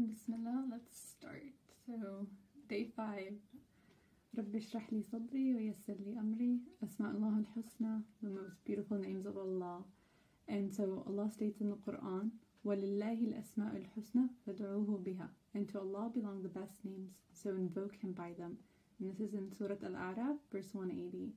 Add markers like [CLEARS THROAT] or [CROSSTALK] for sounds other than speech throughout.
Bismillah, let's start. So, day five. رب اشرح لي صدري ويسر لي أمري أسماء الله الحسنى the most beautiful names of Allah and so Allah states in the Quran وَلِلَّهِ الْأَسْمَاءُ الْحُسْنَى فَادْعُوهُ بِهَا and to Allah belong the best names so invoke him by them and this is in Surah Al-A'raf verse 180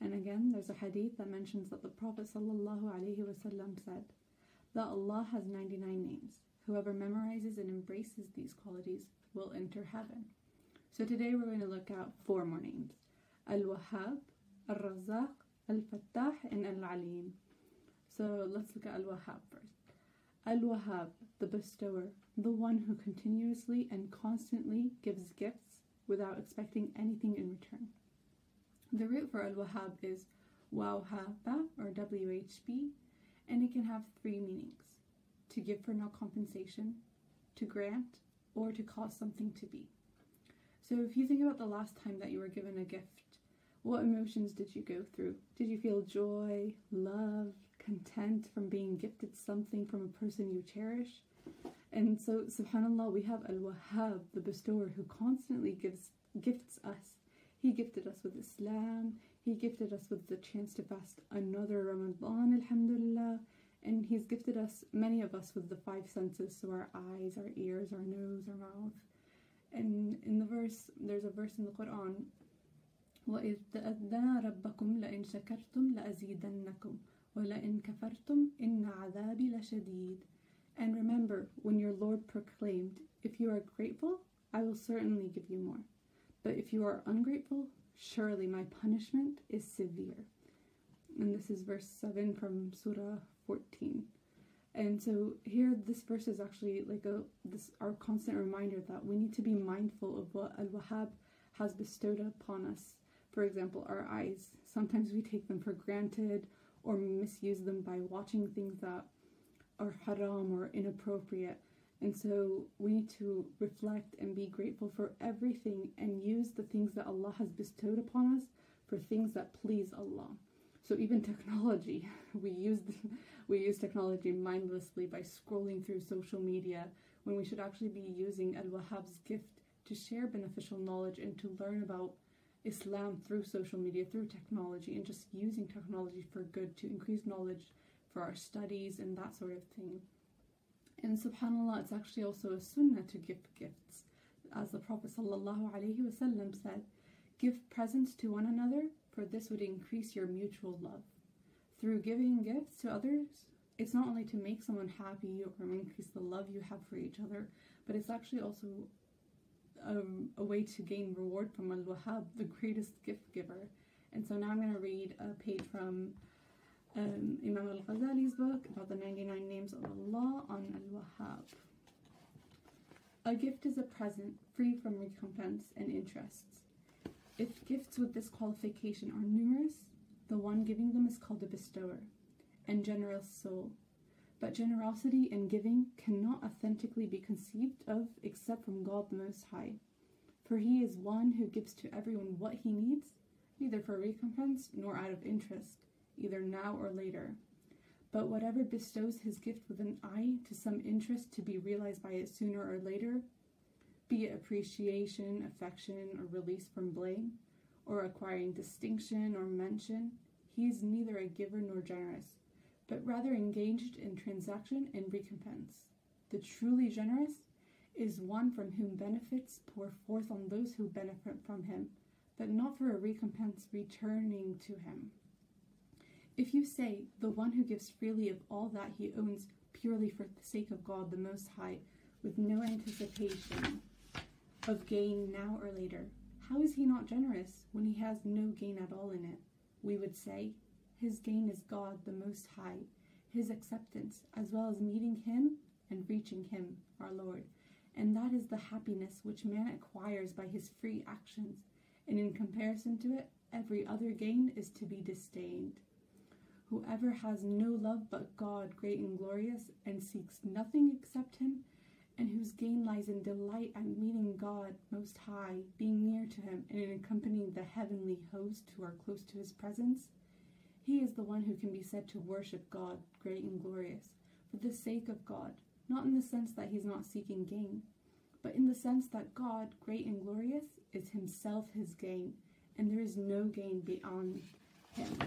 and again there's a hadith that mentions that the Prophet ﷺ said that Allah has 99 names whoever memorizes and embraces these qualities will enter heaven so today we're going to look at four more names Al-Wahhab, Al Razzaq, Al-Fattah, and Al-Alim. So let's look at Al-Wahhab first. Al-Wahhab, the bestower, the one who continuously and constantly gives gifts without expecting anything in return. The root for Al-Wahhab is Wawhaba or WHB, and it can have three meanings. To give for no compensation, to grant, or to cause something to be. So if you think about the last time that you were given a gift, what emotions did you go through? Did you feel joy, love, content from being gifted something from a person you cherish? And so, subhanAllah, we have Al Wahhab, the bestower, who constantly gives gifts us. He gifted us with Islam, He gifted us with the chance to fast another Ramadan, Alhamdulillah, and He's gifted us, many of us, with the five senses so our eyes, our ears, our nose, our mouth. And in the verse, there's a verse in the Quran, وَإِذْ تَأَذَّنَ رَبَّكُمْ لَإِنْ شَكَرْتُمْ لَأَزِيدَنَّكُمْ وَلَإِنْ كَفَرْتُمْ إِنَّ عَذَابِي لَشَدِيدٌ And remember when your Lord proclaimed, If you are grateful, I will certainly give you more. But if you are ungrateful, surely my punishment is severe. And this is verse 7 from Surah 14. And so here this verse is actually like a this our constant reminder that we need to be mindful of what Al-Wahhab has bestowed upon us. For example, our eyes. Sometimes we take them for granted or misuse them by watching things that are haram or inappropriate. And so we need to reflect and be grateful for everything and use the things that Allah has bestowed upon us for things that please Allah. So even technology, [LAUGHS] we use we use technology mindlessly by scrolling through social media when we should actually be using Al-Wahhab's gift to share beneficial knowledge and to learn about Islam through social media, through technology, and just using technology for good to increase knowledge for our studies and that sort of thing. And subhanAllah, it's actually also a sunnah to give gifts. As the Prophet said, Give presents to one another, for this would increase your mutual love. Through giving gifts to others, it's not only to make someone happy or increase the love you have for each other, but it's actually also um, a way to gain reward from Al Wahhab, the greatest gift giver. And so now I'm going to read a page from um, Imam Al Ghazali's book about the 99 names of Allah on Al Wahhab. A gift is a present free from recompense and interests. If gifts with this qualification are numerous, the one giving them is called a bestower and generous soul. But generosity and giving cannot authentically be conceived of except from God the Most High. For He is one who gives to everyone what he needs, neither for recompense nor out of interest, either now or later. But whatever bestows his gift with an eye to some interest to be realized by it sooner or later, be it appreciation, affection, or release from blame, or acquiring distinction or mention, he is neither a giver nor generous, but rather engaged in transaction and recompense. The truly generous is one from whom benefits pour forth on those who benefit from him, but not for a recompense returning to him. If you say, the one who gives freely of all that he owns purely for the sake of God the Most High, with no anticipation of gain now or later, how is he not generous when he has no gain at all in it? We would say, his gain is God the Most High, His acceptance, as well as meeting Him and reaching Him, our Lord. And that is the happiness which man acquires by his free actions, and in comparison to it, every other gain is to be disdained. Whoever has no love but God, great and glorious, and seeks nothing except Him, and whose gain lies in delight at meeting God Most High, being near to Him, and in accompanying the heavenly host who are close to His presence, he is the one who can be said to worship God, great and glorious, for the sake of God, not in the sense that he's not seeking gain, but in the sense that God, great and glorious, is himself his gain, and there is no gain beyond him.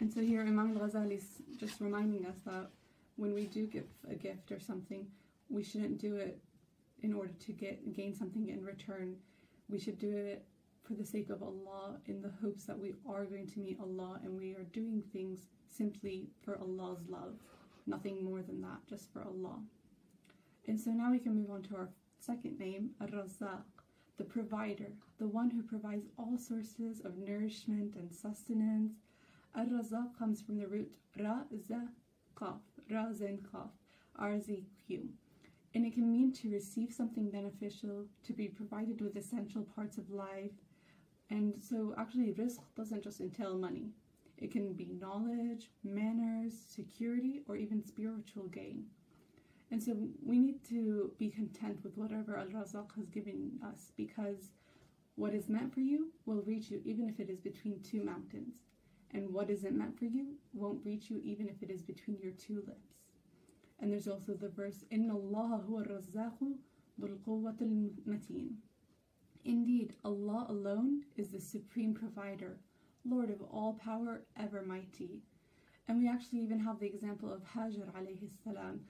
And so here Imam al-Ghazali is just reminding us that when we do give a gift or something, we shouldn't do it in order to get gain something in return. We should do it for the sake of Allah in the hopes that we are going to meet Allah and we are doing things simply for Allah's love. Nothing more than that, just for Allah. And so now we can move on to our second name, Ar-Razzaq, the provider, the one who provides all sources of nourishment and sustenance. Ar-Razzaq comes from the root Ra, Za, Qaf, Ra, Qaf, R-Z-Q. And it can mean to receive something beneficial, to be provided with essential parts of life. And so actually rizq doesn't just entail money. It can be knowledge, manners, security, or even spiritual gain. And so we need to be content with whatever Al Razzaq has given us because what is meant for you will reach you even if it is between two mountains. And what isn't meant for you won't reach you even if it is between your two lips. And there's also the verse, Inna Allah huwa razzaqu bil mateen. Indeed, Allah alone is the supreme provider, Lord of all power, ever mighty. And we actually even have the example of Hajar alayhi salam,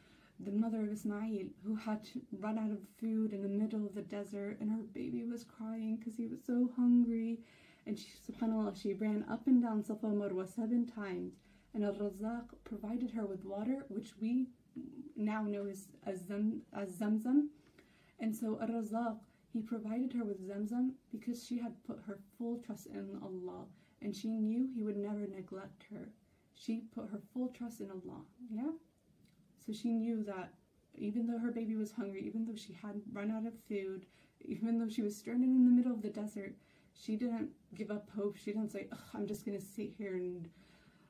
the mother of Ismail, who had run out of food in the middle of the desert, and her baby was crying because he was so hungry. And she, subhanAllah, she ran up and down Safa Marwa seven times, and Al Razzaq provided her with water, which we now know as, as, Zam, as Zamzam. And so Al Razzaq, he provided her with Zamzam because she had put her full trust in Allah, and she knew He would never neglect her. She put her full trust in Allah. Yeah? So she knew that even though her baby was hungry, even though she had run out of food, even though she was stranded in the middle of the desert, she didn't give up hope. She didn't say, I'm just going to sit here and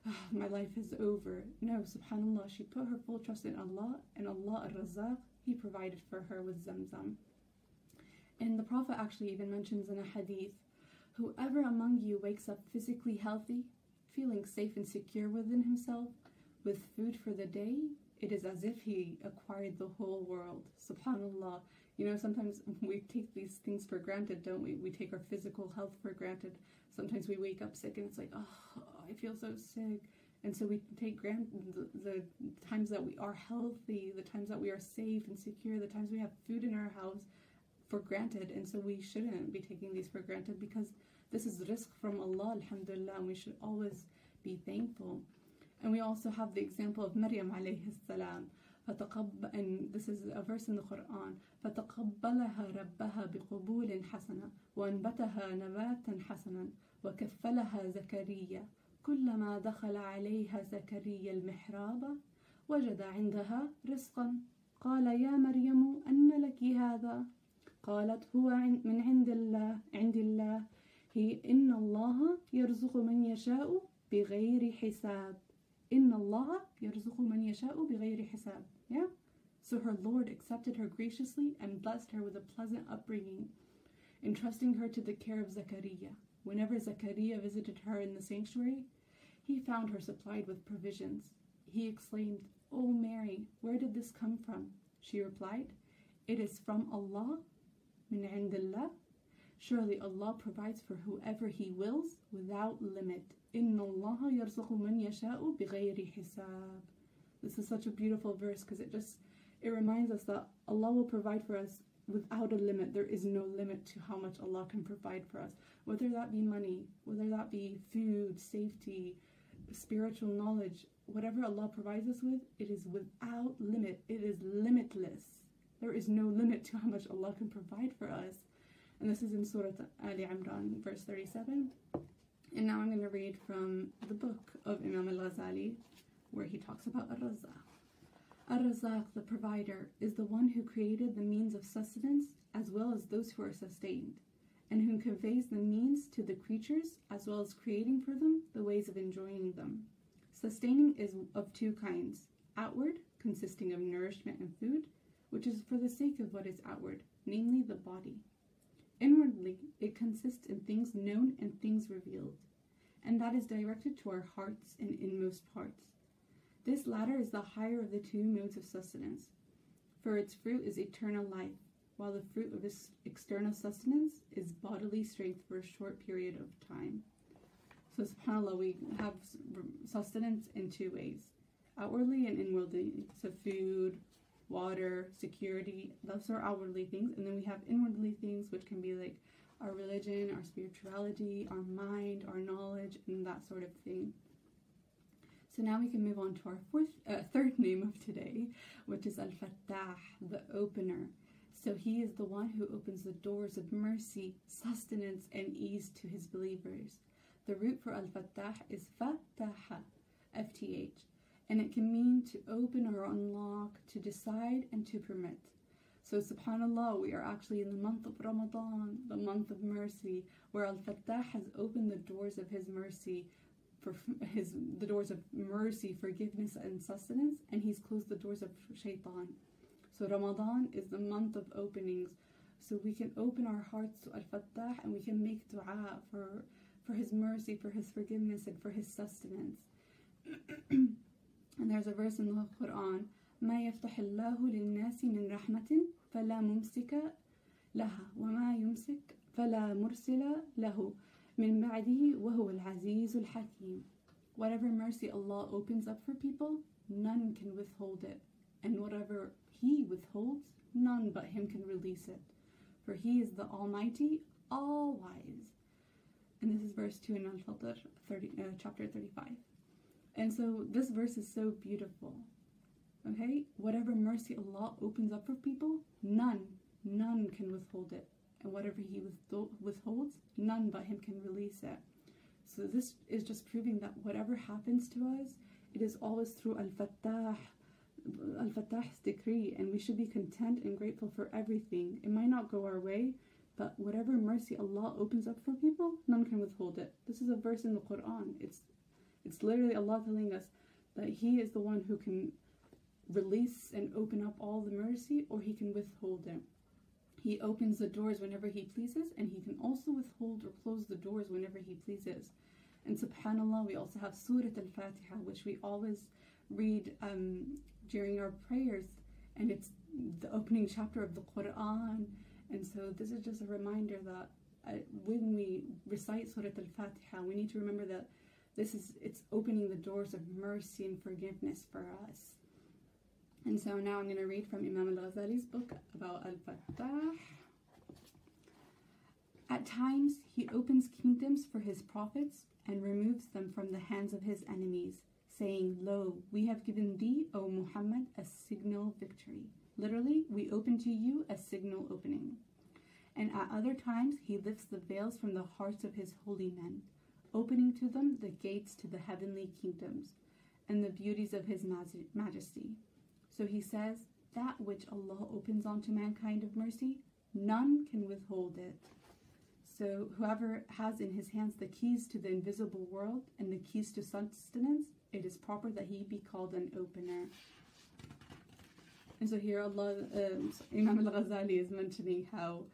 oh, my life is over. No, subhanAllah, she put her full trust in Allah and Allah al-Razzaq, He provided for her with Zamzam. And the Prophet actually even mentions in a hadith, whoever among you wakes up physically healthy, feeling safe and secure within himself, with food for the day, it is as if he acquired the whole world. Subhanallah. You know, sometimes [LAUGHS] we take these things for granted, don't we? We take our physical health for granted. Sometimes we wake up sick and it's like, oh, I feel so sick. And so we take grant the, the times that we are healthy, the times that we are safe and secure, the times we have food in our house for granted. And so we shouldn't be taking these for granted because this is rizq from Allah, alhamdulillah, and we should always be thankful. And we also have the example of Maryam alayhi salam. And this is a verse in the Quran. فتقبلها ربها بقبول حسنا وأنبتها نباتا حسنا وكفلها زكريا. كلما دخل عليها زكريا المحراب وجد عندها رزقا. قال يا مريم أن لك هذا؟ قالت هو من عند الله عند الله. هي إن الله يرزق من يشاء بغير حساب. إن الله يرزق من يشاء بغير حساب. Yeah? So her Lord accepted her graciously and blessed her with a pleasant upbringing, entrusting her to the care of Zechariah. Whenever Zechariah visited her in the sanctuary, he found her supplied with provisions. He exclaimed, O oh Mary, where did this come from? She replied, It is from Allah, min indillah. Surely Allah provides for whoever He wills without limit. إِنَّ اللَّهَ يَرْزُقُ مَنْ يَشَاءُ بِغَيْرِ حِسَابٍ This is such a beautiful verse because it just it reminds us that Allah will provide for us without a limit. There is no limit to how much Allah can provide for us. Whether that be money, whether that be food, safety, spiritual knowledge, whatever Allah provides us with, it is without limit. It is limitless. There is no limit to how much Allah can provide for us. And this is in Surah Ali Imran, verse 37. And now I'm going to read from the book of Imam al Ghazali, where he talks about Ar Razzaq. Ar Razzaq, the provider, is the one who created the means of sustenance as well as those who are sustained, and who conveys the means to the creatures as well as creating for them the ways of enjoying them. Sustaining is of two kinds outward, consisting of nourishment and food, which is for the sake of what is outward, namely the body. Inwardly, it consists in things known and things revealed, and that is directed to our hearts and inmost parts. This latter is the higher of the two modes of sustenance, for its fruit is eternal life, while the fruit of its external sustenance is bodily strength for a short period of time. So, subhanAllah, we have sustenance in two ways outwardly and inwardly. So, food, water, security, those are outwardly things. And then we have inwardly things, which can be like our religion, our spirituality, our mind, our knowledge, and that sort of thing. So now we can move on to our fourth, uh, third [LAUGHS] name of today, which is Al Fattah, the opener. So he is the one who opens the doors of mercy, sustenance, and ease to his believers. The root for Al Fattah is Fataha, F T H, and it can mean to open or unlock, to decide, and to permit. So, subhanAllah, we are actually in the month of Ramadan, the month of mercy, where Al Fattah has opened the doors of His mercy, for his the doors of mercy, forgiveness, and sustenance, and He's closed the doors of shaitan. So, Ramadan is the month of openings. So, we can open our hearts to Al Fattah and we can make dua for, for His mercy, for His forgiveness, and for His sustenance. [CLEARS THROAT] And there's a verse in the Quran, ما يفتح الله للناس من رحمة فلا ممسك لها وما يمسك فلا مرسل له من بعده وهو العزيز الحكيم. Whatever mercy Allah opens up for people, none can withhold it. And whatever He withholds, none but Him can release it. For He is the Almighty, all wise. And this is verse 2 in Al Fatir, uh, chapter 35. And so this verse is so beautiful. Okay? Whatever mercy Allah opens up for people, none, none can withhold it. And whatever He withholds, none but Him can release it. So this is just proving that whatever happens to us, it is always through Al-Fattah, Al-Fattah's decree, and we should be content and grateful for everything. It might not go our way, but whatever mercy Allah opens up for people, none can withhold it. This is a verse in the Quran. It's it's literally Allah telling us that He is the one who can release and open up all the mercy or he can withhold it. He opens the doors whenever he pleases and he can also withhold or close the doors whenever he pleases. And subhanAllah, we also have Surah Al Fatiha, which we always read um, during our prayers, and it's the opening chapter of the Quran. And so, this is just a reminder that uh, when we recite Surah Al Fatiha, we need to remember that this is it's opening the doors of mercy and forgiveness for us. And so now I'm going to read from Imam al Ghazali's book about Al Fattah. At times, he opens kingdoms for his prophets and removes them from the hands of his enemies, saying, Lo, we have given thee, O Muhammad, a signal victory. Literally, we open to you a signal opening. And at other times, he lifts the veils from the hearts of his holy men, opening to them the gates to the heavenly kingdoms and the beauties of his majesty. So he says, That which Allah opens onto mankind of mercy, none can withhold it. So whoever has in his hands the keys to the invisible world and the keys to sustenance, it is proper that he be called an opener. And so here Allah, um, Imam al-Ghazali is mentioning how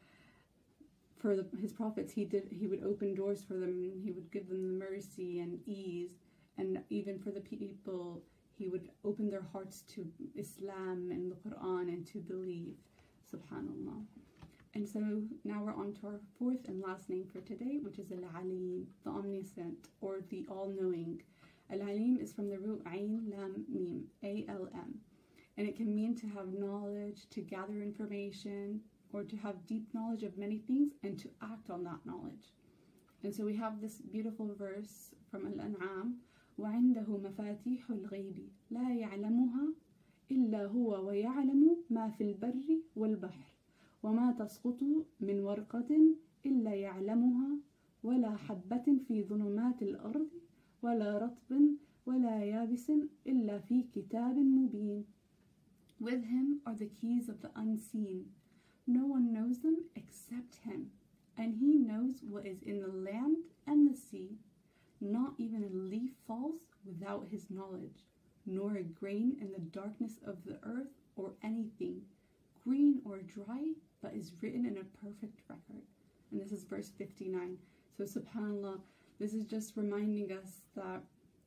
for the, his prophets he did he would open doors for them he would give them mercy and ease and even for the people he would open their hearts to Islam and the Quran and to believe. Subhanallah. And so now we're on to our fourth and last name for today, which is Al Alim, the omniscient or the all knowing. Al Alim is from the root Ain Lam Mim, A L M. And it can mean to have knowledge, to gather information, or to have deep knowledge of many things and to act on that knowledge. And so we have this beautiful verse from Al An'am وعنده مفاتيح الغيب لا يعلمها إلا هو ويعلم ما في البر والبحر وما تسقط من ورقة إلا يعلمها ولا حبة في ظلمات الأرض ولا رطب ولا يابس إلا في كتاب مبين With him are the keys of the unseen. No one knows them except him, and he knows what is in the land and the sea. Not even a leaf falls without his knowledge, nor a grain in the darkness of the earth or anything, green or dry, but is written in a perfect record. And this is verse 59. So, subhanAllah, this is just reminding us that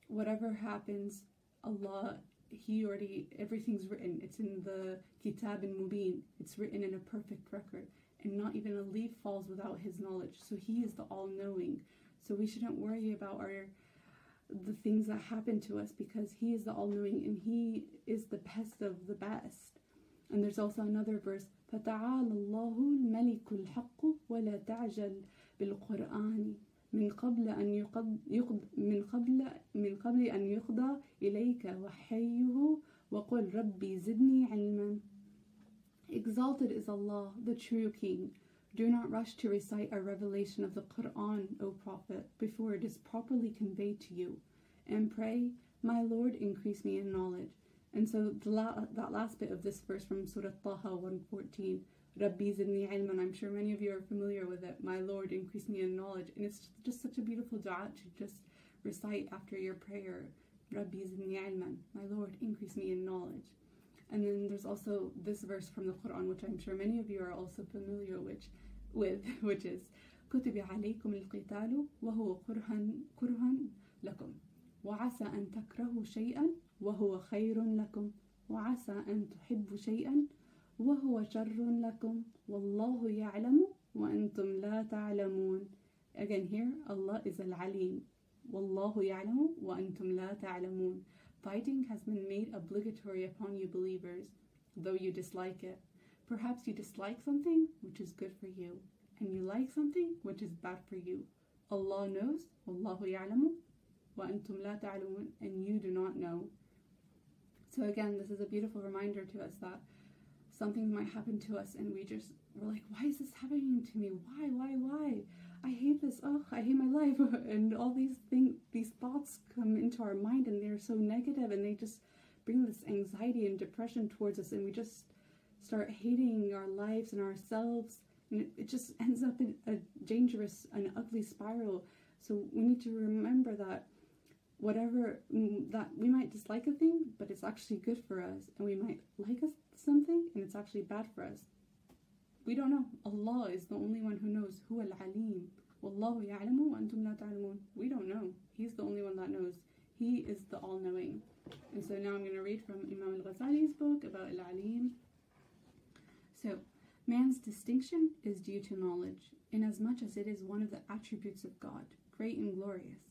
whatever happens, Allah he already everything's written. It's in the Kitab and Mubin. It's written in a perfect record, and not even a leaf falls without his knowledge. So he is the all-knowing. So we shouldn't worry about our the things that happen to us because he is the all-knowing and he is the best of the best. And there's also another verse فتعالى الله الملك الحق ولا تعجل بالقرآن من قبل أن يقض, يقض من قبل من قبل أن يقضى إليك وحيه وقل ربي زدني علما Exalted is Allah, the true King. Do not rush to recite a revelation of the Quran, O Prophet, before it is properly conveyed to you, and pray, My Lord, increase me in knowledge. And so la- that last bit of this verse from Surah Taha 114, Rabbi zidni ilman, I'm sure many of you are familiar with it. My Lord, increase me in knowledge. And it's just such a beautiful dua to just recite after your prayer. Rabbi zidni ilman, my Lord, increase me in knowledge. And then there's also this verse from the Quran, which I'm sure many of you are also familiar with, with [LAUGHS] which is كتب عليكم القتال وهو كرها كرها لكم وعسى أن تكرهوا شيئا وهو خير لكم وعسى أن تحبوا شيئا وهو شر لكم والله يعلم وأنتم لا تعلمون Again here, Allah is Al-Alim. والله يعلم وأنتم لا تعلمون. Fighting has been made obligatory upon you believers, though you dislike it. Perhaps you dislike something which is good for you, and you like something which is bad for you. Allah knows, والله يعلم وأنتم لا تعلمون, and you do not know. So again, this is a beautiful reminder to us that something might happen to us and we just we're like, why is this happening to me? Why, why, why? I hate this. Oh, I hate my life. [LAUGHS] and all these things, these thoughts come into our mind and they're so negative and they just bring this anxiety and depression towards us and we just start hating our lives and ourselves and it, it just ends up in a dangerous and ugly spiral. So we need to remember that whatever mm, that we might dislike a thing, but it's actually good for us, and we might like something and it's actually bad for us. We don't know. Allah is the only one who knows. Who al alim. Wallahu ya'lamu wa antum la ta'lamun. We don't know. He's the only one that knows. He is the all knowing. And so now I'm going to read from Imam al Ghazali's book about al alim. So, man's distinction is due to knowledge, inasmuch as it is one of the attributes of God, great and glorious.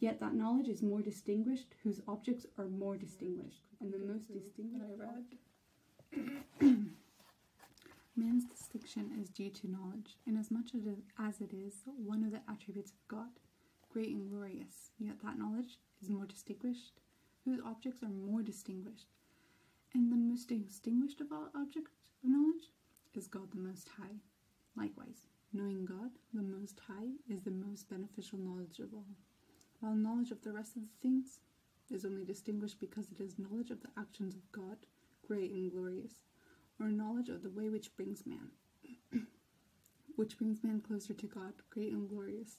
Yet that knowledge is more distinguished, whose objects are more distinguished, and the most distinguished. I read. [CLEARS THROAT] Man's distinction is due to knowledge, inasmuch as it is one of the attributes of God, great and glorious. Yet that knowledge is more distinguished, whose objects are more distinguished. And the most distinguished of all objects of knowledge is God the Most High. Likewise, knowing God the Most High is the most beneficial knowledge of all while knowledge of the rest of the things is only distinguished because it is knowledge of the actions of God, great and glorious, or knowledge of the way which brings man, [CLEARS THROAT] which brings man closer to God, great and glorious,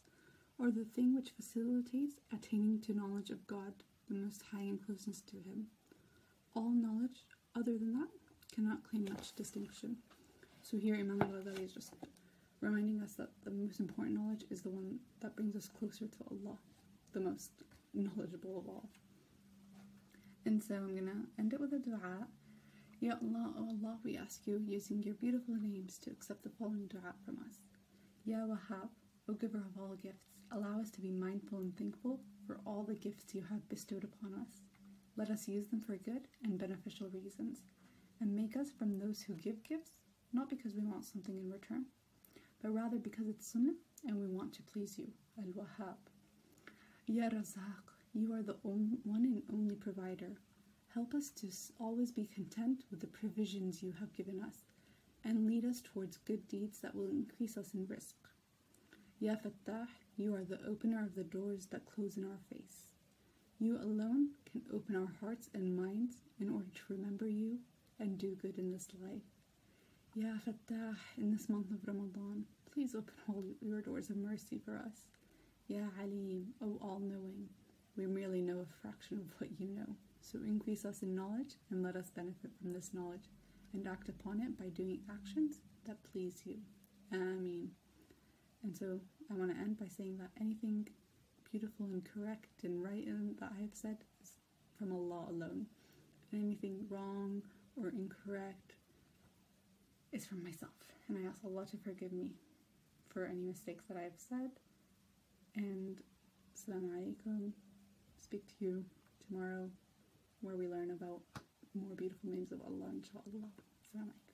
or the thing which facilitates attaining to knowledge of God, the Most High and closeness to Him. All knowledge other than that cannot claim much distinction. So here Imam al-Ghazali is just reminding us that the most important knowledge is the one that brings us closer to Allah the most knowledgeable of all. And so I'm gonna end it with a dua. Ya Allah, oh Allah, we ask you, using your beautiful names, to accept the following dua from us. Ya Wahhab, O giver of all gifts, allow us to be mindful and thankful for all the gifts you have bestowed upon us. Let us use them for good and beneficial reasons, and make us from those who give gifts, not because we want something in return, but rather because it's sunnah and we want to please you. Al Wahhab. Ya Razzaq, you are the one and only provider. Help us to always be content with the provisions you have given us, and lead us towards good deeds that will increase us in rizq. Ya Fattah, you are the opener of the doors that close in our face. You alone can open our hearts and minds in order to remember you and do good in this life. Ya Fattah, in this month of Ramadan, please open all your doors of mercy for us. Ya Alim, O all knowing, we merely know a fraction of what you know. So increase us in knowledge and let us benefit from this knowledge and act upon it by doing actions that please you. Ameen. And so I want to end by saying that anything beautiful and correct and right that I have said is from Allah alone. and anything wrong or incorrect is from myself. And I ask Allah to forgive me for any mistakes that I've said. And Assalamu alaikum. Speak to you tomorrow where we learn about more beautiful names of Allah, inshallah. Assalamu alaikum.